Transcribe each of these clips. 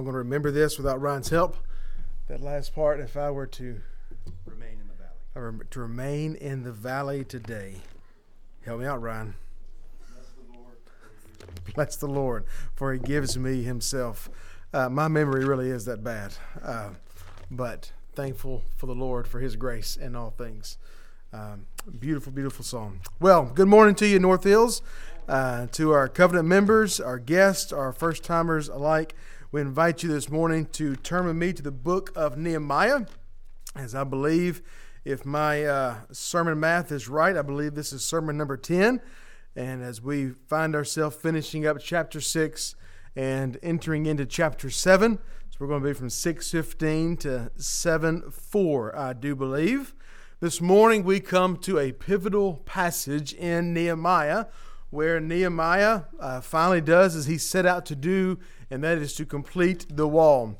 I'm going to remember this without Ryan's help. That last part, if I were to remain in the valley. to remain in the valley today. Help me out, Ryan. Bless the Lord, Bless the Lord, for He gives me Himself. Uh, my memory really is that bad, uh, but thankful for the Lord for His grace in all things. Um, beautiful, beautiful song. Well, good morning to you, North Hills, uh, to our covenant members, our guests, our first timers alike. We invite you this morning to turn with me to the book of Nehemiah, as I believe, if my uh, sermon math is right, I believe this is sermon number 10. And as we find ourselves finishing up chapter 6 and entering into chapter 7, so we're going to be from 615 to 7 4, I do believe. This morning we come to a pivotal passage in Nehemiah where Nehemiah uh, finally does as he set out to do, and that is to complete the wall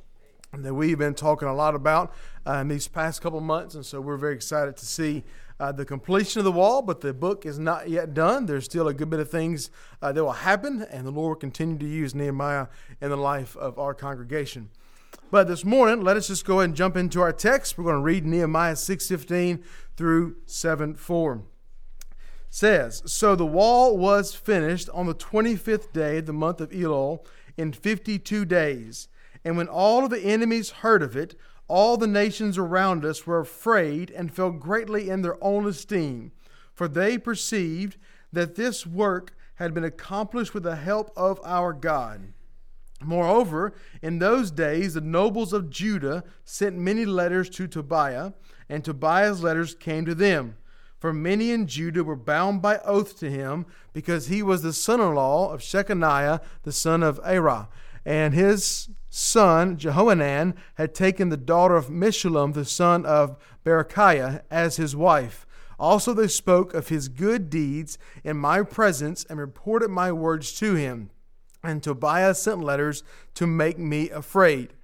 that we've been talking a lot about uh, in these past couple months. And so we're very excited to see uh, the completion of the wall, but the book is not yet done. There's still a good bit of things uh, that will happen, and the Lord will continue to use Nehemiah in the life of our congregation. But this morning, let us just go ahead and jump into our text. We're going to read Nehemiah 6:15 through 7:4 says, So the wall was finished on the 25th day of the month of Elul in 52 days. And when all of the enemies heard of it, all the nations around us were afraid and fell greatly in their own esteem, for they perceived that this work had been accomplished with the help of our God. Moreover, in those days the nobles of Judah sent many letters to Tobiah, and Tobiah's letters came to them. For many in Judah were bound by oath to him, because he was the son in law of Shechaniah, the son of Arah. And his son, Jehohanan, had taken the daughter of Meshullam, the son of Berechiah, as his wife. Also, they spoke of his good deeds in my presence and reported my words to him. And Tobiah sent letters to make me afraid.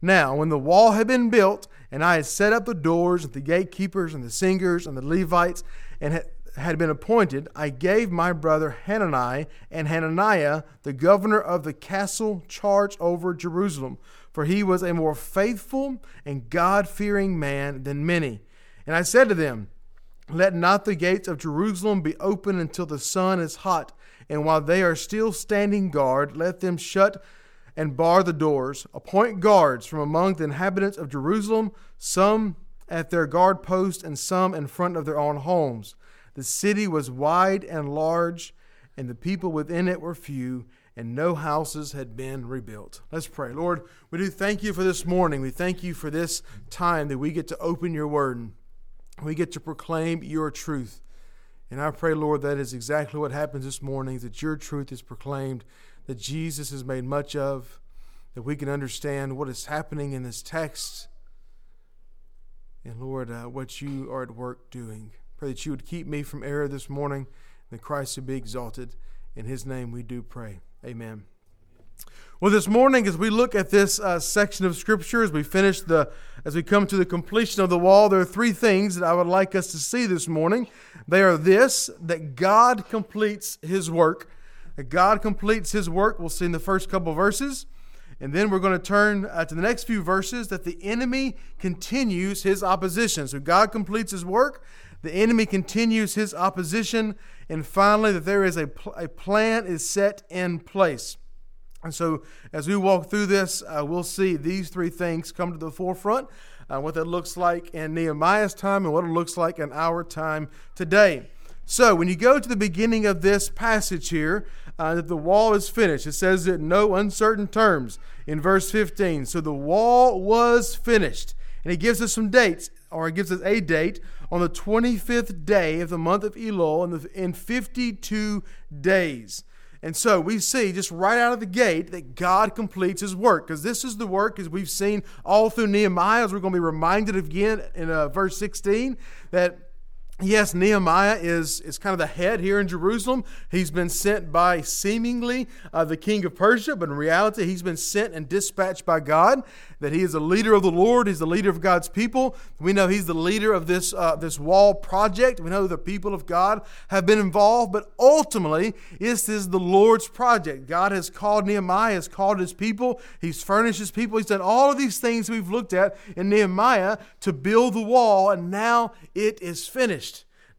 Now, when the wall had been built, and I had set up the doors, and the gatekeepers, and the singers, and the Levites, and had been appointed, I gave my brother Hanani and Hananiah, the governor of the castle, charge over Jerusalem, for he was a more faithful and God fearing man than many. And I said to them, Let not the gates of Jerusalem be open until the sun is hot, and while they are still standing guard, let them shut and bar the doors. Appoint guards from among the inhabitants of Jerusalem, some at their guard posts and some in front of their own homes. The city was wide and large, and the people within it were few, and no houses had been rebuilt. Let's pray. Lord, we do thank you for this morning. We thank you for this time that we get to open your word. And we get to proclaim your truth. And I pray, Lord, that is exactly what happens this morning, that your truth is proclaimed, that Jesus is made much of, that we can understand what is happening in this text, and Lord, uh, what you are at work doing. Pray that you would keep me from error this morning, that Christ would be exalted. In his name we do pray. Amen. Well, this morning, as we look at this uh, section of Scripture, as we finish the, as we come to the completion of the wall, there are three things that I would like us to see this morning. They are this: that God completes His work. God completes His work. We'll see in the first couple verses, and then we're going to turn uh, to the next few verses. That the enemy continues his opposition. So God completes His work, the enemy continues his opposition, and finally, that there is a, pl- a plan is set in place. And so, as we walk through this, uh, we'll see these three things come to the forefront uh, what that looks like in Nehemiah's time and what it looks like in our time today. So, when you go to the beginning of this passage here, uh, that the wall is finished, it says it in no uncertain terms in verse 15. So, the wall was finished. And he gives us some dates, or he gives us a date on the 25th day of the month of Elul in, the, in 52 days. And so we see just right out of the gate that God completes his work because this is the work as we've seen all through Nehemiah as we're going to be reminded again in uh, verse 16 that Yes, Nehemiah is, is kind of the head here in Jerusalem. He's been sent by seemingly uh, the king of Persia, but in reality, he's been sent and dispatched by God. That he is a leader of the Lord, he's the leader of God's people. We know he's the leader of this, uh, this wall project. We know the people of God have been involved, but ultimately, this is the Lord's project. God has called Nehemiah, has called his people, he's furnished his people, he's done all of these things we've looked at in Nehemiah to build the wall, and now it is finished.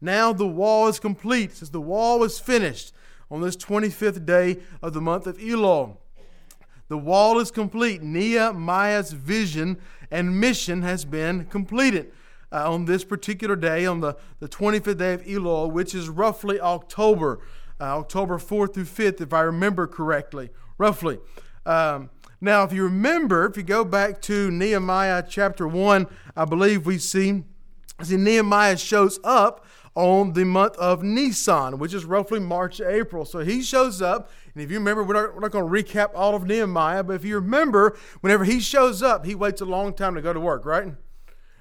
Now the wall is complete. Says the wall was finished on this 25th day of the month of Elul. The wall is complete. Nehemiah's vision and mission has been completed. Uh, on this particular day, on the, the 25th day of Elul, which is roughly October, uh, October 4th through 5th, if I remember correctly, roughly. Um, now, if you remember, if you go back to Nehemiah chapter 1, I believe we see, see Nehemiah shows up on the month of Nisan, which is roughly March, April. So he shows up, and if you remember, we're not, we're not going to recap all of Nehemiah, but if you remember, whenever he shows up, he waits a long time to go to work, right?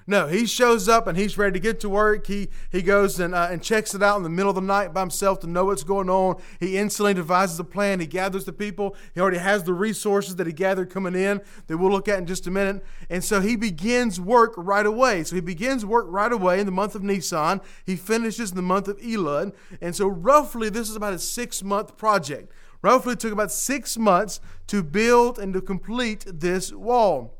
No, he shows up and he's ready to get to work. He he goes and, uh, and checks it out in the middle of the night by himself to know what's going on. He instantly devises a plan. He gathers the people. He already has the resources that he gathered coming in that we'll look at in just a minute. And so he begins work right away. So he begins work right away in the month of Nisan. He finishes in the month of Elul. And so roughly this is about a six month project. Roughly it took about six months to build and to complete this wall.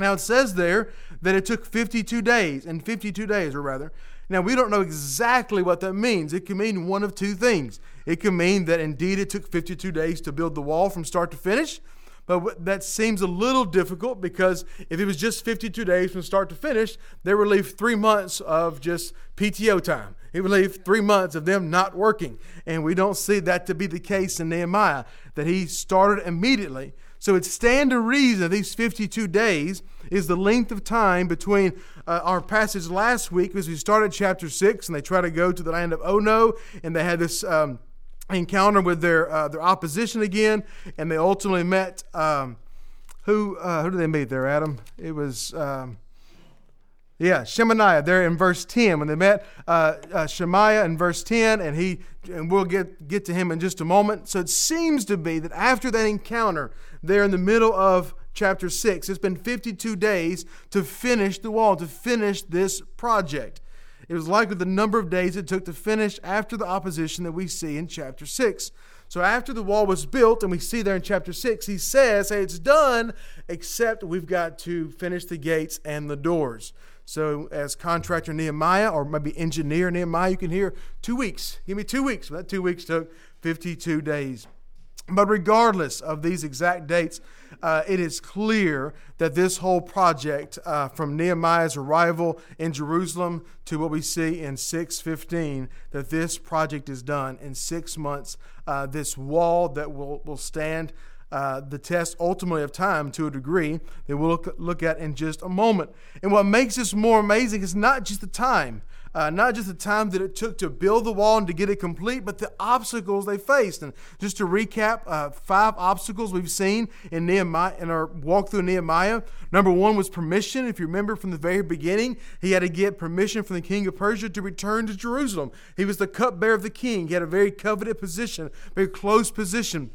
Now it says there that it took 52 days, and 52 days, or rather. Now we don't know exactly what that means. It can mean one of two things. It can mean that indeed it took 52 days to build the wall from start to finish, but that seems a little difficult because if it was just 52 days from start to finish, they would leave three months of just PTO time. It would leave three months of them not working. And we don't see that to be the case in Nehemiah, that he started immediately. So it stand to reason these 52 days is the length of time between uh, our passage last week, because we started chapter 6 and they try to go to the land of Ono and they had this um, encounter with their, uh, their opposition again and they ultimately met. Um, who, uh, who did they meet there, Adam? It was. Um, yeah, Shemaiah there in verse 10 when they met uh, uh, Shemaiah in verse 10, and he and we'll get get to him in just a moment. So it seems to be that after that encounter there in the middle of chapter 6, it's been 52 days to finish the wall, to finish this project. It was likely the number of days it took to finish after the opposition that we see in chapter 6. So after the wall was built, and we see there in chapter 6, he says, Hey, it's done, except we've got to finish the gates and the doors. So, as contractor Nehemiah, or maybe engineer Nehemiah, you can hear two weeks. Give me two weeks. That two weeks took 52 days. But regardless of these exact dates, uh, it is clear that this whole project, uh, from Nehemiah's arrival in Jerusalem to what we see in 615, that this project is done in six months. Uh, this wall that will, will stand uh, the test ultimately of time to a degree that we'll look, look at in just a moment. And what makes this more amazing is not just the time, uh, not just the time that it took to build the wall and to get it complete, but the obstacles they faced. And just to recap, uh, five obstacles we've seen in Nehemiah in our walk through Nehemiah. Number one was permission. If you remember from the very beginning, he had to get permission from the king of Persia to return to Jerusalem. He was the cupbearer of the king. He had a very coveted position, very close position.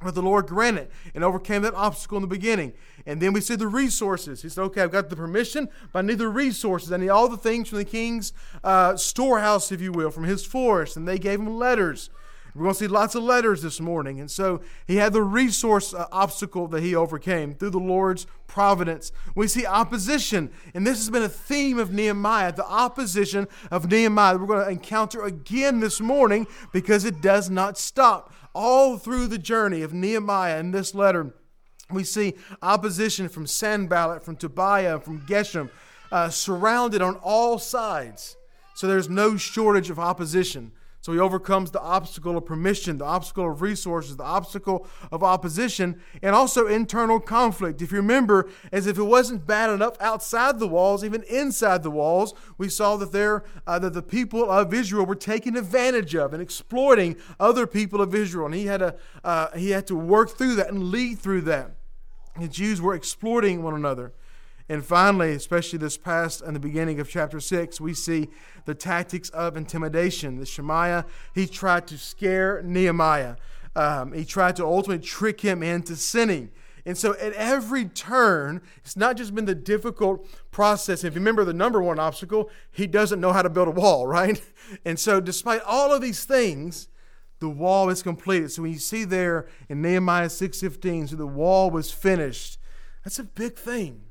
But the Lord granted and overcame that obstacle in the beginning. And then we see the resources. He said, okay, I've got the permission, but I need the resources. I need all the things from the king's uh, storehouse, if you will, from his forest. And they gave him letters. We're going to see lots of letters this morning. And so he had the resource uh, obstacle that he overcame through the Lord's providence. We see opposition, and this has been a theme of Nehemiah the opposition of Nehemiah. We're going to encounter again this morning because it does not stop all through the journey of Nehemiah in this letter, we see opposition from Sanballat, from Tobiah, from Geshem, uh, surrounded on all sides. So there's no shortage of opposition. So he overcomes the obstacle of permission, the obstacle of resources, the obstacle of opposition, and also internal conflict. If you remember, as if it wasn't bad enough outside the walls, even inside the walls, we saw that there uh, that the people of Israel were taken advantage of and exploiting other people of Israel, and he had to uh, he had to work through that and lead through that. The Jews were exploiting one another. And finally, especially this past and the beginning of chapter 6, we see the tactics of intimidation. The Shemaiah, he tried to scare Nehemiah. Um, he tried to ultimately trick him into sinning. And so at every turn, it's not just been the difficult process. If you remember the number one obstacle, he doesn't know how to build a wall, right? And so despite all of these things, the wall is completed. So when you see there in Nehemiah 6:15, so the wall was finished. That's a big thing.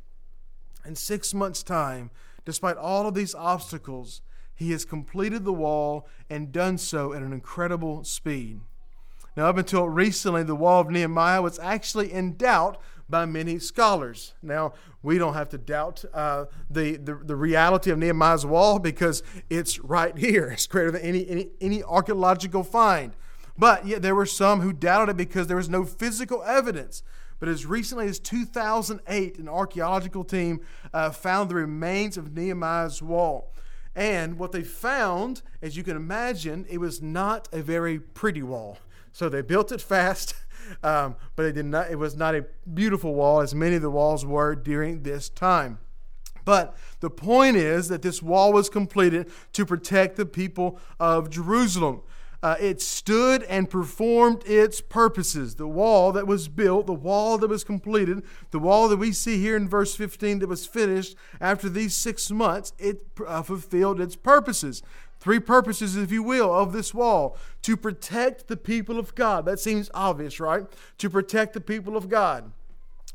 In six months' time, despite all of these obstacles, he has completed the wall and done so at an incredible speed. Now, up until recently, the wall of Nehemiah was actually in doubt by many scholars. Now, we don't have to doubt uh, the, the, the, reality of Nehemiah's wall because it's right here. It's greater than any, any, any archaeological find. But yet, there were some who doubted it because there was no physical evidence. But as recently as 2008, an archaeological team uh, found the remains of Nehemiah's wall. And what they found, as you can imagine, it was not a very pretty wall. So they built it fast, um, but it did not. It was not a beautiful wall as many of the walls were during this time. But the point is that this wall was completed to protect the people of Jerusalem uh, it stood and performed its purposes. The wall that was built, the wall that was completed, the wall that we see here in verse 15 that was finished after these six months, it uh, fulfilled its purposes. Three purposes, if you will, of this wall to protect the people of God. That seems obvious, right? To protect the people of God.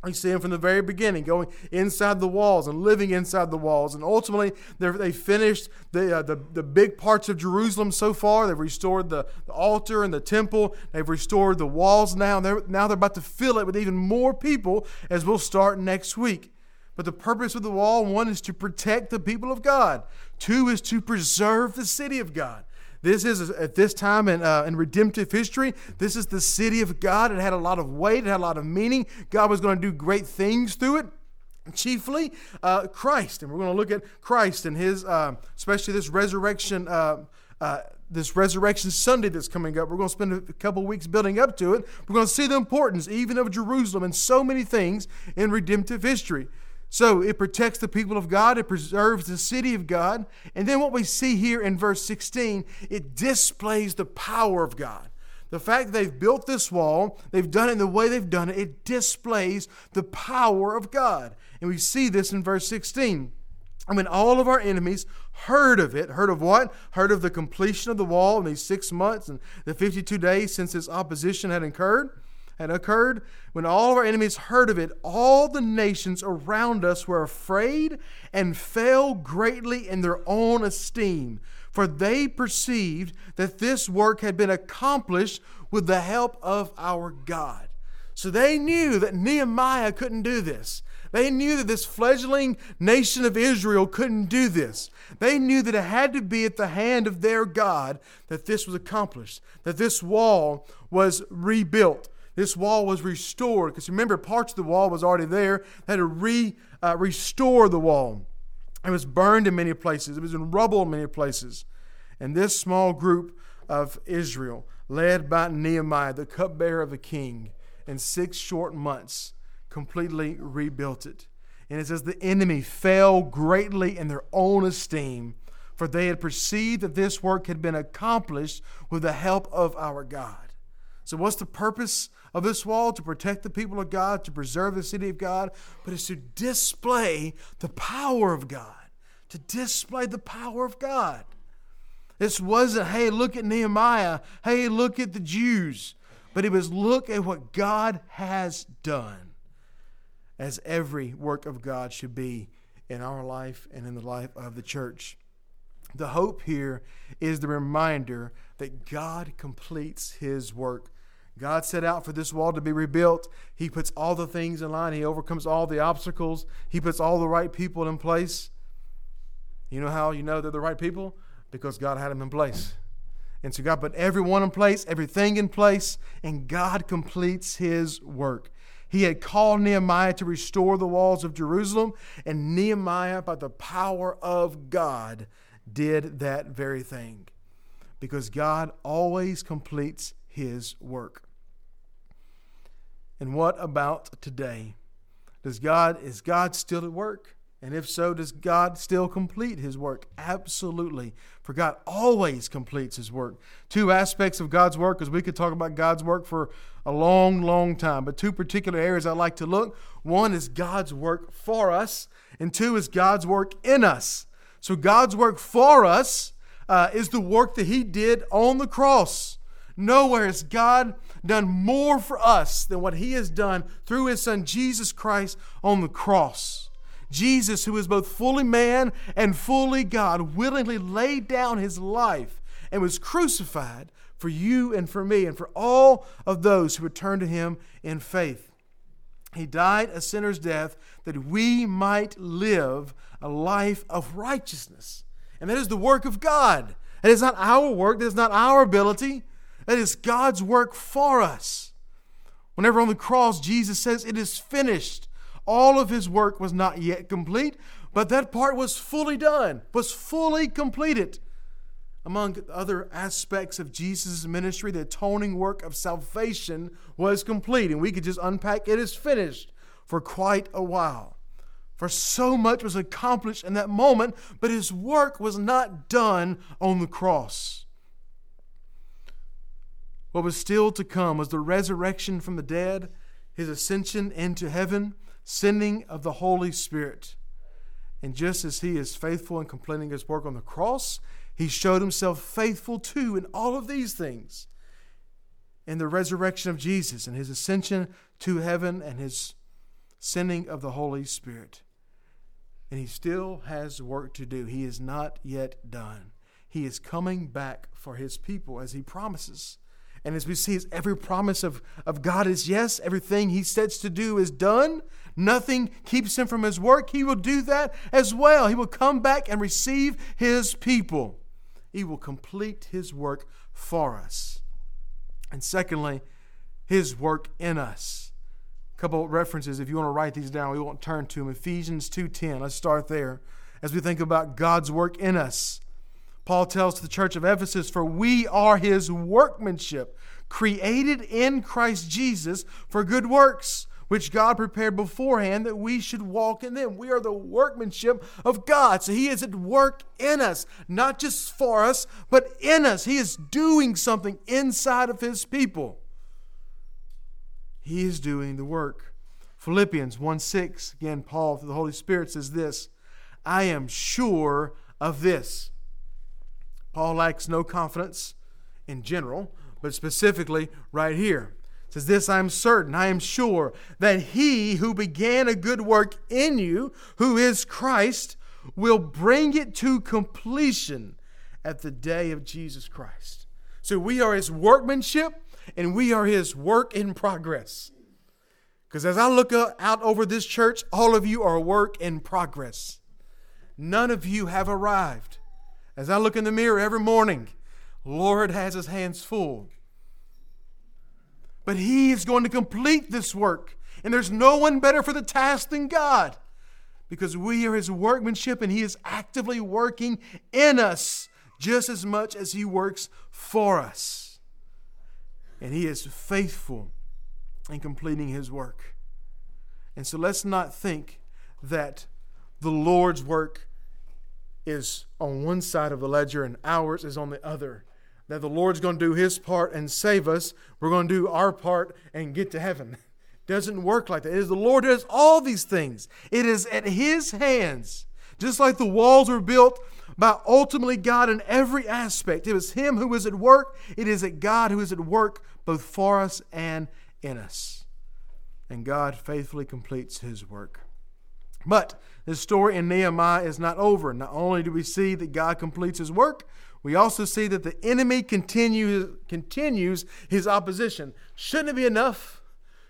We see them from the very beginning, going inside the walls and living inside the walls. And ultimately, they finished the, uh, the, the big parts of Jerusalem so far. They've restored the, the altar and the temple. They've restored the walls now. They're, now they're about to fill it with even more people as we'll start next week. But the purpose of the wall one is to protect the people of God, two is to preserve the city of God. This is, at this time in, uh, in redemptive history, this is the city of God. It had a lot of weight, it had a lot of meaning. God was going to do great things through it chiefly uh, Christ. And we're going to look at Christ and his, uh, especially this resurrection. Uh, uh, this resurrection Sunday that's coming up, we're going to spend a couple weeks building up to it. We're going to see the importance, even of Jerusalem, and so many things in redemptive history. So it protects the people of God, it preserves the city of God. And then what we see here in verse 16, it displays the power of God. The fact that they've built this wall, they've done it in the way they've done it, it displays the power of God. And we see this in verse 16. I mean, all of our enemies heard of it. Heard of what? Heard of the completion of the wall in these six months and the 52 days since its opposition had incurred had occurred, when all of our enemies heard of it, all the nations around us were afraid and fell greatly in their own esteem, for they perceived that this work had been accomplished with the help of our God. So they knew that Nehemiah couldn't do this. They knew that this fledgling nation of Israel couldn't do this. They knew that it had to be at the hand of their God that this was accomplished, that this wall was rebuilt this wall was restored. Because remember, parts of the wall was already there. They had to re, uh, restore the wall. It was burned in many places, it was in rubble in many places. And this small group of Israel, led by Nehemiah, the cupbearer of the king, in six short months, completely rebuilt it. And it says, The enemy fell greatly in their own esteem, for they had perceived that this work had been accomplished with the help of our God. So, what's the purpose of this wall? To protect the people of God, to preserve the city of God, but it's to display the power of God. To display the power of God. This wasn't, hey, look at Nehemiah. Hey, look at the Jews. But it was, look at what God has done, as every work of God should be in our life and in the life of the church. The hope here is the reminder that God completes his work God set out for this wall to be rebuilt. He puts all the things in line. He overcomes all the obstacles. He puts all the right people in place. You know how you know they're the right people? Because God had them in place. And so God put everyone in place, everything in place, and God completes his work. He had called Nehemiah to restore the walls of Jerusalem, and Nehemiah, by the power of God, did that very thing. Because God always completes his work. And what about today? Does God is God still at work? And if so, does God still complete his work? Absolutely. For God always completes his work. Two aspects of God's work, because we could talk about God's work for a long, long time, but two particular areas I like to look. One is God's work for us, and two is God's work in us. So, God's work for us uh, is the work that he did on the cross. Nowhere has God done more for us than what he has done through his son Jesus Christ on the cross. Jesus, who is both fully man and fully God, willingly laid down his life and was crucified for you and for me and for all of those who would turn to him in faith. He died a sinner's death that we might live a life of righteousness. And that is the work of God. It is not our work, that is not our ability, that is God's work for us. Whenever on the cross Jesus says, It is finished, all of his work was not yet complete, but that part was fully done, was fully completed. Among other aspects of Jesus' ministry, the atoning work of salvation was complete, and we could just unpack it is finished for quite a while. For so much was accomplished in that moment, but his work was not done on the cross. What was still to come was the resurrection from the dead, his ascension into heaven, sending of the Holy Spirit. And just as he is faithful in completing his work on the cross, he showed himself faithful too in all of these things. In the resurrection of Jesus and his ascension to heaven and his sending of the Holy Spirit. And he still has work to do. He is not yet done. He is coming back for his people as he promises. And as we see, every promise of, of God is yes. Everything he sets to do is done. Nothing keeps him from his work. He will do that as well. He will come back and receive his people. He will complete his work for us. And secondly, his work in us. A couple references, if you want to write these down, we won't turn to them. Ephesians 2.10, let's start there. As we think about God's work in us. Paul tells the church of Ephesus, For we are his workmanship, created in Christ Jesus for good works, which God prepared beforehand that we should walk in them. We are the workmanship of God. So he is at work in us, not just for us, but in us. He is doing something inside of his people. He is doing the work. Philippians 1 6, again, Paul, through the Holy Spirit, says this I am sure of this Paul lacks no confidence in general, but specifically right here. It says this I am certain, I am sure that he who began a good work in you, who is Christ, will bring it to completion at the day of Jesus Christ. So we are his workmanship and we are his work in progress. Because as I look out over this church, all of you are a work in progress. None of you have arrived. As I look in the mirror every morning, Lord has his hands full. But he is going to complete this work. And there's no one better for the task than God because we are his workmanship and he is actively working in us just as much as he works for us. And he is faithful in completing his work. And so let's not think that the Lord's work is on one side of the ledger and ours is on the other. That the Lord's going to do his part and save us. We're going to do our part and get to heaven. Doesn't work like that. It is the Lord does all these things. It is at his hands. Just like the walls were built by ultimately God in every aspect. It was him who was at work. It is at God who is at work both for us and in us. And God faithfully completes his work. But the story in Nehemiah is not over. Not only do we see that God completes his work, we also see that the enemy continues, continues his opposition. Shouldn't it be enough?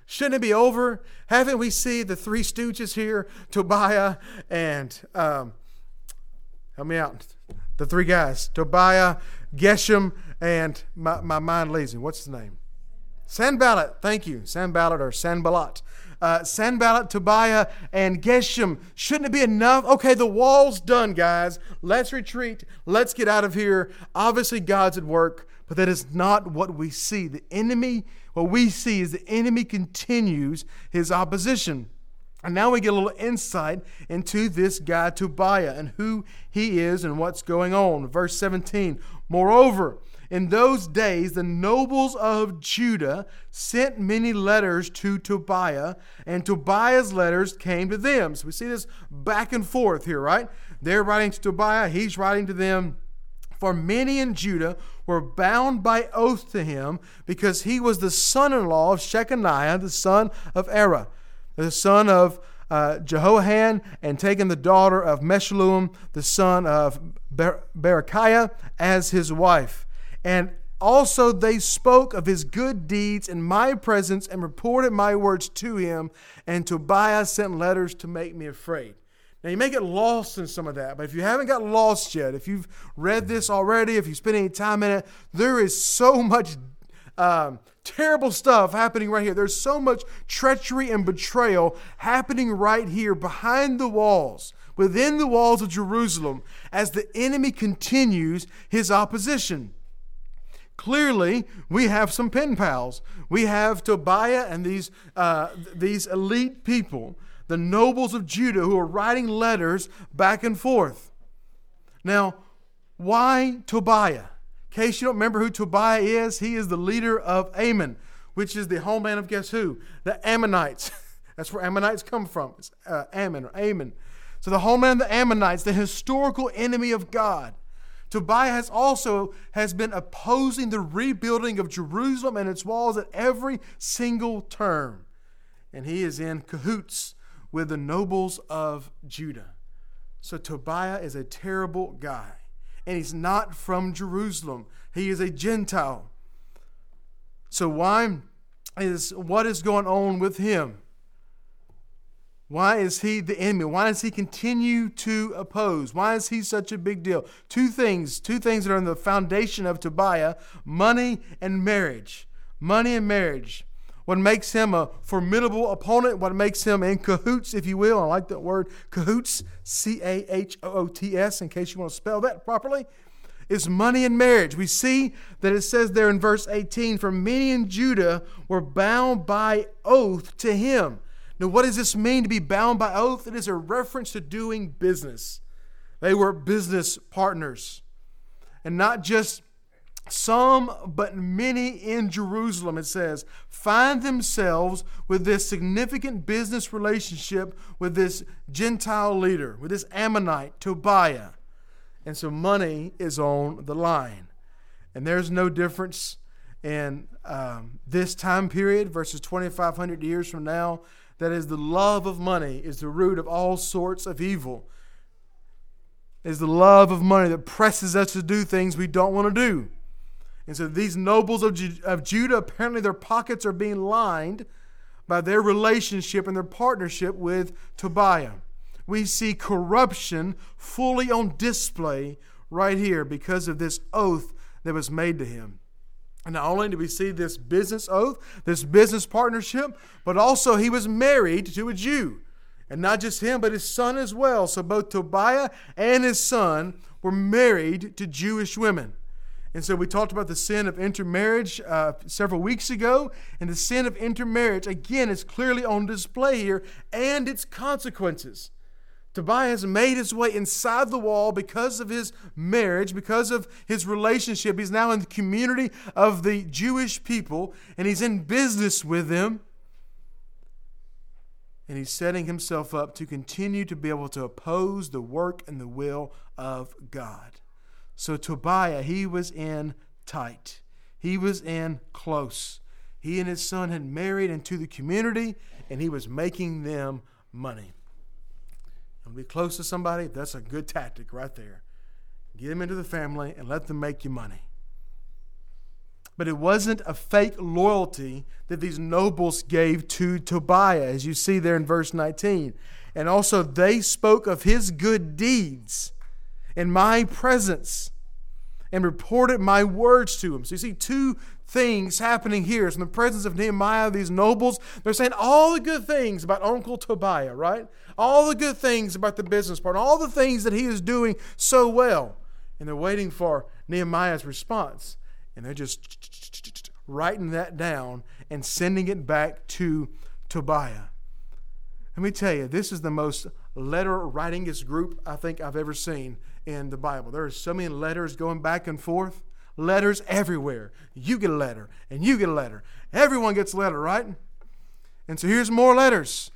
Shouldn't it be over? Haven't we seen the three stooges here, Tobiah and, um, help me out, the three guys, Tobiah, Geshem, and my, my mind lazy. What's his name? Sanballat. Thank you. Sanballat or Sanballat uh, Sanballat, Tobiah, and Geshem. Shouldn't it be enough? Okay, the wall's done, guys. Let's retreat. Let's get out of here. Obviously, God's at work, but that is not what we see. The enemy, what we see is the enemy continues his opposition. And now we get a little insight into this guy Tobiah and who he is and what's going on. Verse 17 Moreover, in those days, the nobles of Judah sent many letters to Tobiah, and Tobiah's letters came to them. So we see this back and forth here, right? They're writing to Tobiah, he's writing to them. For many in Judah were bound by oath to him because he was the son in law of Shechaniah, the son of Arah the son of uh, and taken the daughter of Meshullam, the son of Ber- Berechiah, as his wife. And also they spoke of his good deeds in my presence and reported my words to him. And Tobiah sent letters to make me afraid. Now, you may get lost in some of that, but if you haven't got lost yet, if you've read this already, if you spent any time in it, there is so much um, terrible stuff happening right here. There's so much treachery and betrayal happening right here behind the walls, within the walls of Jerusalem, as the enemy continues his opposition. Clearly, we have some pen pals. We have Tobiah and these, uh, these elite people, the nobles of Judah, who are writing letters back and forth. Now, why Tobiah? In case you don't remember who Tobiah is, he is the leader of Ammon, which is the homeland of guess who? The Ammonites. That's where Ammonites come from. It's uh, Ammon or Ammon. So the homeland of the Ammonites, the historical enemy of God. Tobiah has also has been opposing the rebuilding of Jerusalem and its walls at every single turn. And he is in cahoots with the nobles of Judah. So Tobiah is a terrible guy and he's not from Jerusalem. He is a Gentile. So why is what is going on with him? Why is he the enemy? Why does he continue to oppose? Why is he such a big deal? Two things, two things that are in the foundation of Tobiah money and marriage. Money and marriage. What makes him a formidable opponent, what makes him in cahoots, if you will. I like that word, cahoots, C A H O O T S, in case you want to spell that properly, is money and marriage. We see that it says there in verse 18 For many in Judah were bound by oath to him. Now, what does this mean to be bound by oath? It is a reference to doing business. They were business partners. And not just some, but many in Jerusalem, it says, find themselves with this significant business relationship with this Gentile leader, with this Ammonite, Tobiah. And so money is on the line. And there's no difference in um, this time period versus 2,500 years from now. That is, the love of money is the root of all sorts of evil. Is the love of money that presses us to do things we don't want to do. And so these nobles of, Ju- of Judah, apparently their pockets are being lined by their relationship and their partnership with Tobiah. We see corruption fully on display right here because of this oath that was made to him. And not only do we see this business oath, this business partnership, but also he was married to a Jew. And not just him, but his son as well. So both Tobiah and his son were married to Jewish women. And so we talked about the sin of intermarriage uh, several weeks ago. And the sin of intermarriage, again, is clearly on display here and its consequences. Tobiah has made his way inside the wall because of his marriage, because of his relationship. He's now in the community of the Jewish people, and he's in business with them. And he's setting himself up to continue to be able to oppose the work and the will of God. So Tobiah, he was in tight. He was in close. He and his son had married into the community, and he was making them money. And be close to somebody, that's a good tactic right there. Get them into the family and let them make you money. But it wasn't a fake loyalty that these nobles gave to Tobiah, as you see there in verse 19. And also, they spoke of his good deeds in my presence and reported my words to him. So you see two things happening here. It's in the presence of Nehemiah, these nobles. They're saying all the good things about Uncle Tobiah, right? All the good things about the business part, all the things that he is doing so well. And they're waiting for Nehemiah's response. And they're just writing that down and sending it back to Tobiah. Let me tell you, this is the most letter writingest group I think I've ever seen in the Bible. There are so many letters going back and forth, letters everywhere. You get a letter, and you get a letter. Everyone gets a letter, right? And so here's more letters.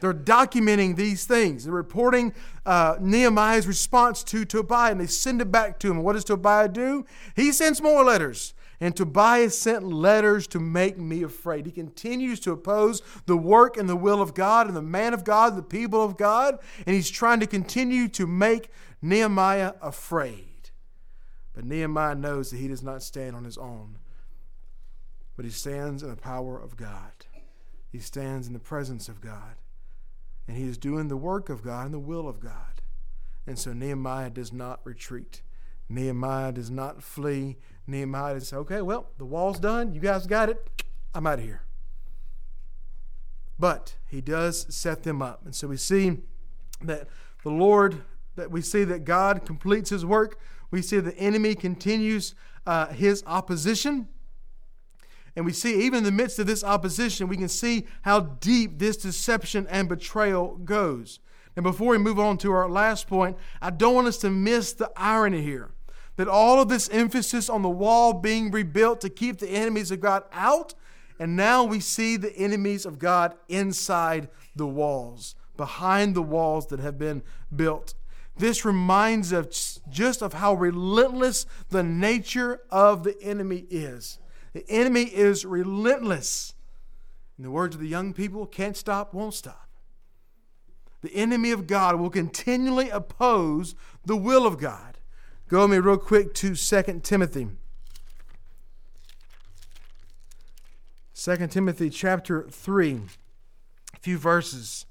They're documenting these things. They're reporting uh, Nehemiah's response to Tobiah, and they send it back to him. What does Tobiah do? He sends more letters. And Tobiah sent letters to make me afraid. He continues to oppose the work and the will of God and the man of God, the people of God, and he's trying to continue to make Nehemiah afraid. But Nehemiah knows that he does not stand on his own, but he stands in the power of God. He stands in the presence of God and he is doing the work of God and the will of God. And so Nehemiah does not retreat. Nehemiah does not flee. Nehemiah does say, okay, well, the wall's done. You guys got it. I'm out of here. But he does set them up. And so we see that the Lord, that we see that God completes his work. We see the enemy continues uh, his opposition. And we see, even in the midst of this opposition, we can see how deep this deception and betrayal goes. And before we move on to our last point, I don't want us to miss the irony here that all of this emphasis on the wall being rebuilt to keep the enemies of God out, and now we see the enemies of God inside the walls, behind the walls that have been built. This reminds us just of how relentless the nature of the enemy is. The enemy is relentless. In the words of the young people, can't stop, won't stop. The enemy of God will continually oppose the will of God. Go with me real quick to 2 Timothy. 2 Timothy chapter 3, a few verses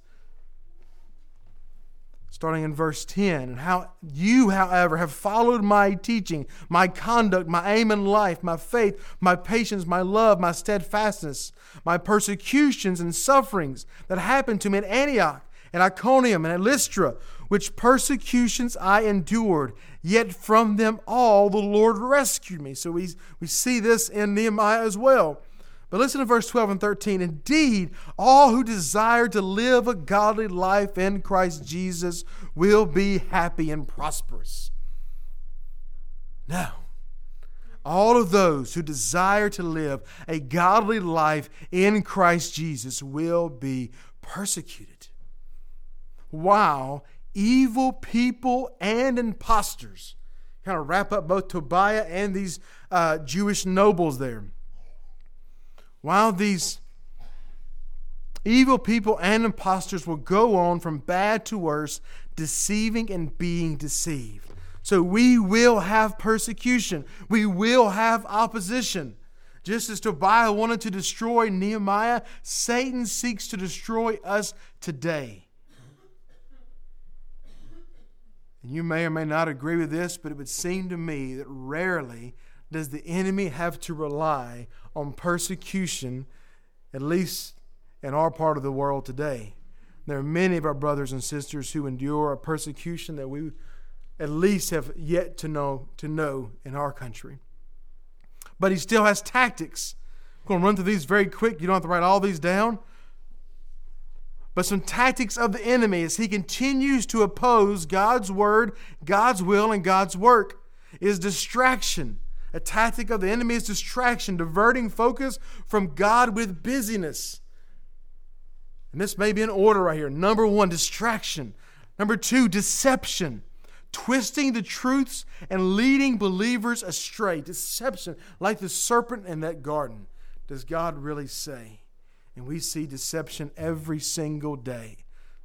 starting in verse 10, and how you, however, have followed my teaching, my conduct, my aim in life, my faith, my patience, my love, my steadfastness, my persecutions and sufferings that happened to me at Antioch, at Iconium, and at Lystra, which persecutions I endured, yet from them all the Lord rescued me. So we, we see this in Nehemiah as well. But listen to verse 12 and 13. Indeed, all who desire to live a godly life in Christ Jesus will be happy and prosperous. Now, all of those who desire to live a godly life in Christ Jesus will be persecuted. While evil people and impostors kind of wrap up both Tobiah and these uh, Jewish nobles there while these evil people and impostors will go on from bad to worse, deceiving and being deceived. So we will have persecution, we will have opposition. Just as Tobiah wanted to destroy Nehemiah, Satan seeks to destroy us today. And you may or may not agree with this, but it would seem to me that rarely does the enemy have to rely on persecution, at least in our part of the world today. There are many of our brothers and sisters who endure a persecution that we at least have yet to know to know in our country. But he still has tactics. I'm going to run through these very quick. You don't have to write all these down. But some tactics of the enemy as he continues to oppose God's word, God's will, and God's work is distraction a tactic of the enemy is distraction, diverting focus from God with busyness. And this may be in order right here. Number one, distraction. Number two, deception. Twisting the truths and leading believers astray. Deception, like the serpent in that garden. Does God really say? And we see deception every single day,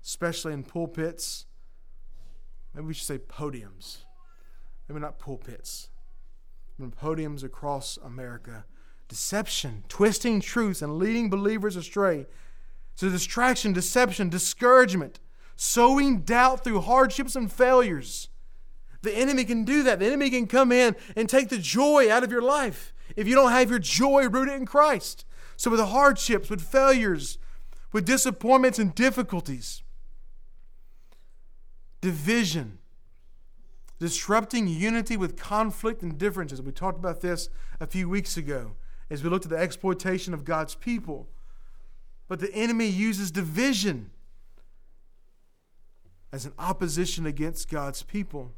especially in pulpits. Maybe we should say podiums. Maybe not pulpits from podiums across America. Deception, twisting truths, and leading believers astray. So, distraction, deception, discouragement, sowing doubt through hardships and failures. The enemy can do that. The enemy can come in and take the joy out of your life if you don't have your joy rooted in Christ. So, with hardships, with failures, with disappointments and difficulties, division, disrupting unity with conflict and differences. We talked about this a few weeks ago as we looked at the exploitation of God's people. but the enemy uses division as an opposition against God's people.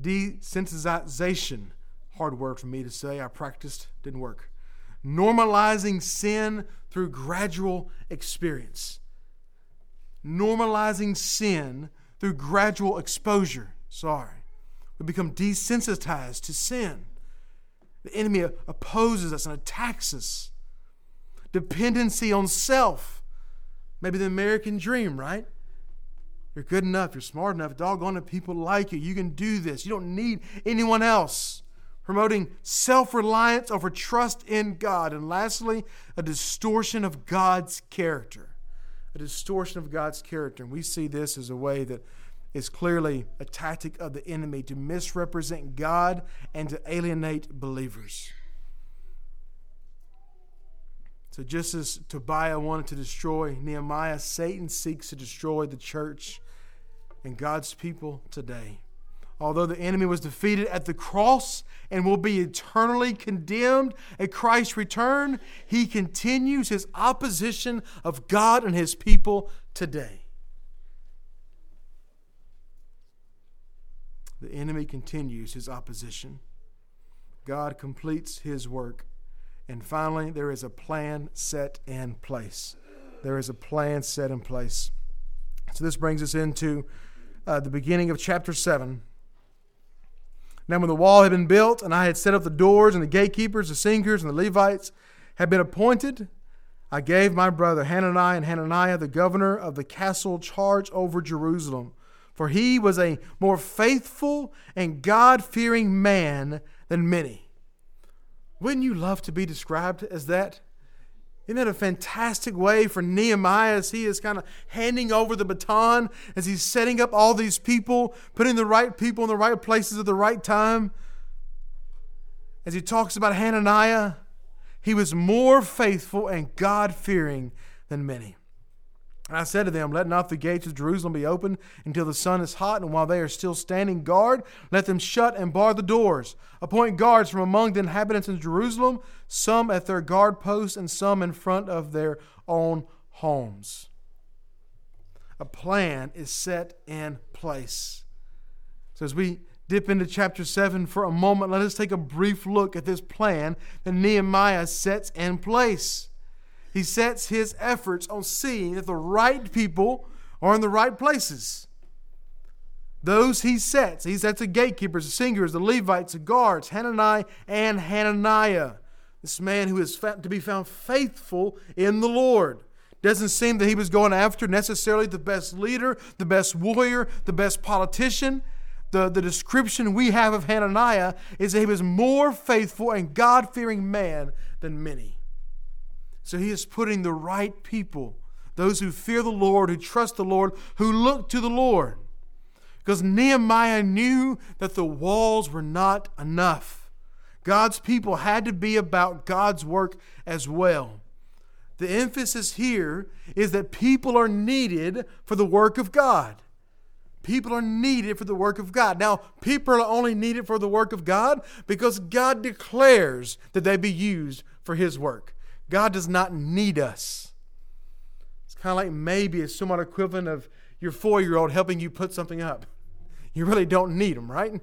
Desensitization, hard word for me to say, I practiced, didn't work. Normalizing sin through gradual experience. Normalizing sin through gradual exposure. Sorry. We become desensitized to sin. The enemy opposes us and attacks us. Dependency on self. Maybe the American dream, right? You're good enough, you're smart enough, doggone it, people like you. You can do this. You don't need anyone else. Promoting self reliance over trust in God. And lastly, a distortion of God's character. A distortion of God's character. And we see this as a way that is clearly a tactic of the enemy to misrepresent God and to alienate believers. So, just as Tobiah wanted to destroy Nehemiah, Satan seeks to destroy the church and God's people today. Although the enemy was defeated at the cross and will be eternally condemned at Christ's return, he continues his opposition of God and his people today. The enemy continues his opposition. God completes his work. And finally, there is a plan set in place. There is a plan set in place. So this brings us into uh, the beginning of chapter 7. Now, when the wall had been built, and I had set up the doors, and the gatekeepers, the singers, and the Levites had been appointed, I gave my brother Hanani and Hananiah, the governor of the castle, charge over Jerusalem for he was a more faithful and God fearing man than many. Wouldn't you love to be described as that? Isn't that a fantastic way for Nehemiah as he is kind of handing over the baton, as he's setting up all these people, putting the right people in the right places at the right time? As he talks about Hananiah, he was more faithful and God fearing than many. And I said to them, Let not the gates of Jerusalem be opened until the sun is hot, and while they are still standing guard, let them shut and bar the doors. Appoint guards from among the inhabitants of Jerusalem, some at their guard posts, and some in front of their own homes. A plan is set in place. So as we dip into chapter 7 for a moment, let us take a brief look at this plan that Nehemiah sets in place he sets his efforts on seeing that the right people are in the right places. Those he sets, he sets the gatekeepers, the singers, the Levites, the guards, Hanani and Hananiah. This man who is to be found faithful in the Lord. Doesn't seem that he was going after necessarily the best leader, the best warrior, the best politician. The, the description we have of Hananiah is that he was more faithful and God fearing man than many. So he is putting the right people, those who fear the Lord, who trust the Lord, who look to the Lord. Because Nehemiah knew that the walls were not enough. God's people had to be about God's work as well. The emphasis here is that people are needed for the work of God. People are needed for the work of God. Now, people are only needed for the work of God because God declares that they be used for His work. God does not need us. It's kind of like maybe it's somewhat equivalent of your four year old helping you put something up. You really don't need him, right?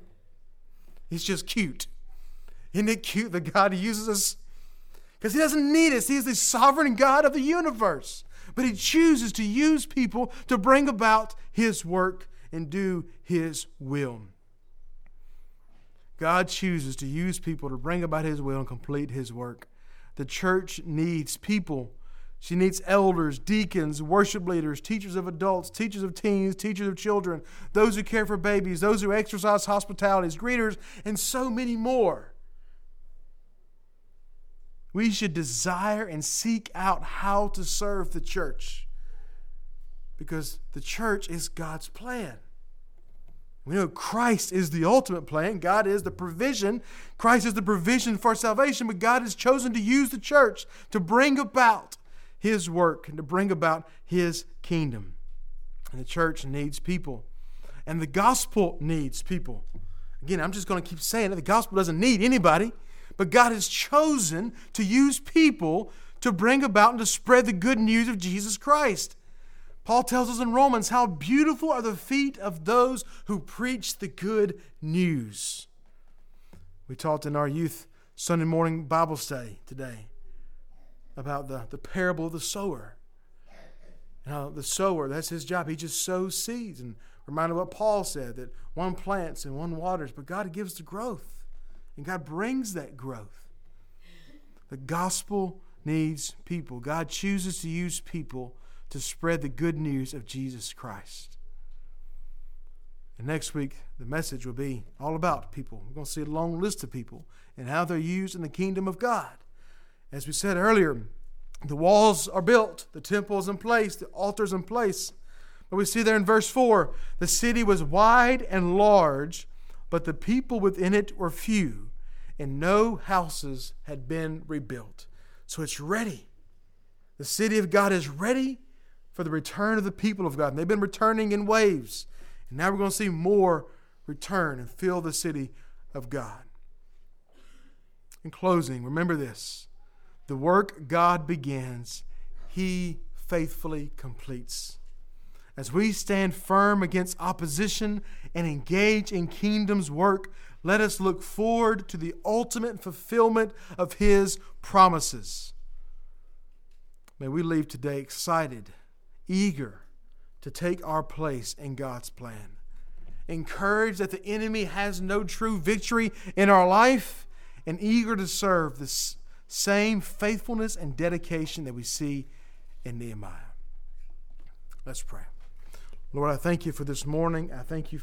He's just cute. Isn't it cute that God uses us? Because He doesn't need us. He is the sovereign God of the universe. But He chooses to use people to bring about His work and do His will. God chooses to use people to bring about His will and complete His work. The church needs people. She needs elders, deacons, worship leaders, teachers of adults, teachers of teens, teachers of children, those who care for babies, those who exercise hospitalities, greeters, and so many more. We should desire and seek out how to serve the church because the church is God's plan. We know Christ is the ultimate plan. God is the provision. Christ is the provision for salvation, but God has chosen to use the church to bring about His work and to bring about His kingdom. And the church needs people, and the gospel needs people. Again, I'm just going to keep saying it. The gospel doesn't need anybody, but God has chosen to use people to bring about and to spread the good news of Jesus Christ. Paul tells us in Romans how beautiful are the feet of those who preach the good news. We talked in our youth Sunday morning Bible study today about the, the parable of the sower. And how the sower, that's his job. He just sows seeds. And reminded what Paul said that one plants and one waters, but God gives the growth. And God brings that growth. The gospel needs people. God chooses to use people to spread the good news of Jesus Christ. And next week, the message will be all about people. We're going to see a long list of people and how they're used in the kingdom of God. As we said earlier, the walls are built, the temple is in place, the altar's in place. But we see there in verse 4 the city was wide and large, but the people within it were few, and no houses had been rebuilt. So it's ready. The city of God is ready for the return of the people of God. And they've been returning in waves. And now we're going to see more return and fill the city of God. In closing, remember this the work God begins, He faithfully completes. As we stand firm against opposition and engage in kingdom's work, let us look forward to the ultimate fulfillment of His promises. May we leave today excited, eager to take our place in God's plan. Encouraged that the enemy has no true victory in our life, and eager to serve this same faithfulness and dedication that we see in Nehemiah. Let's pray. Lord, I thank you for this morning. I thank you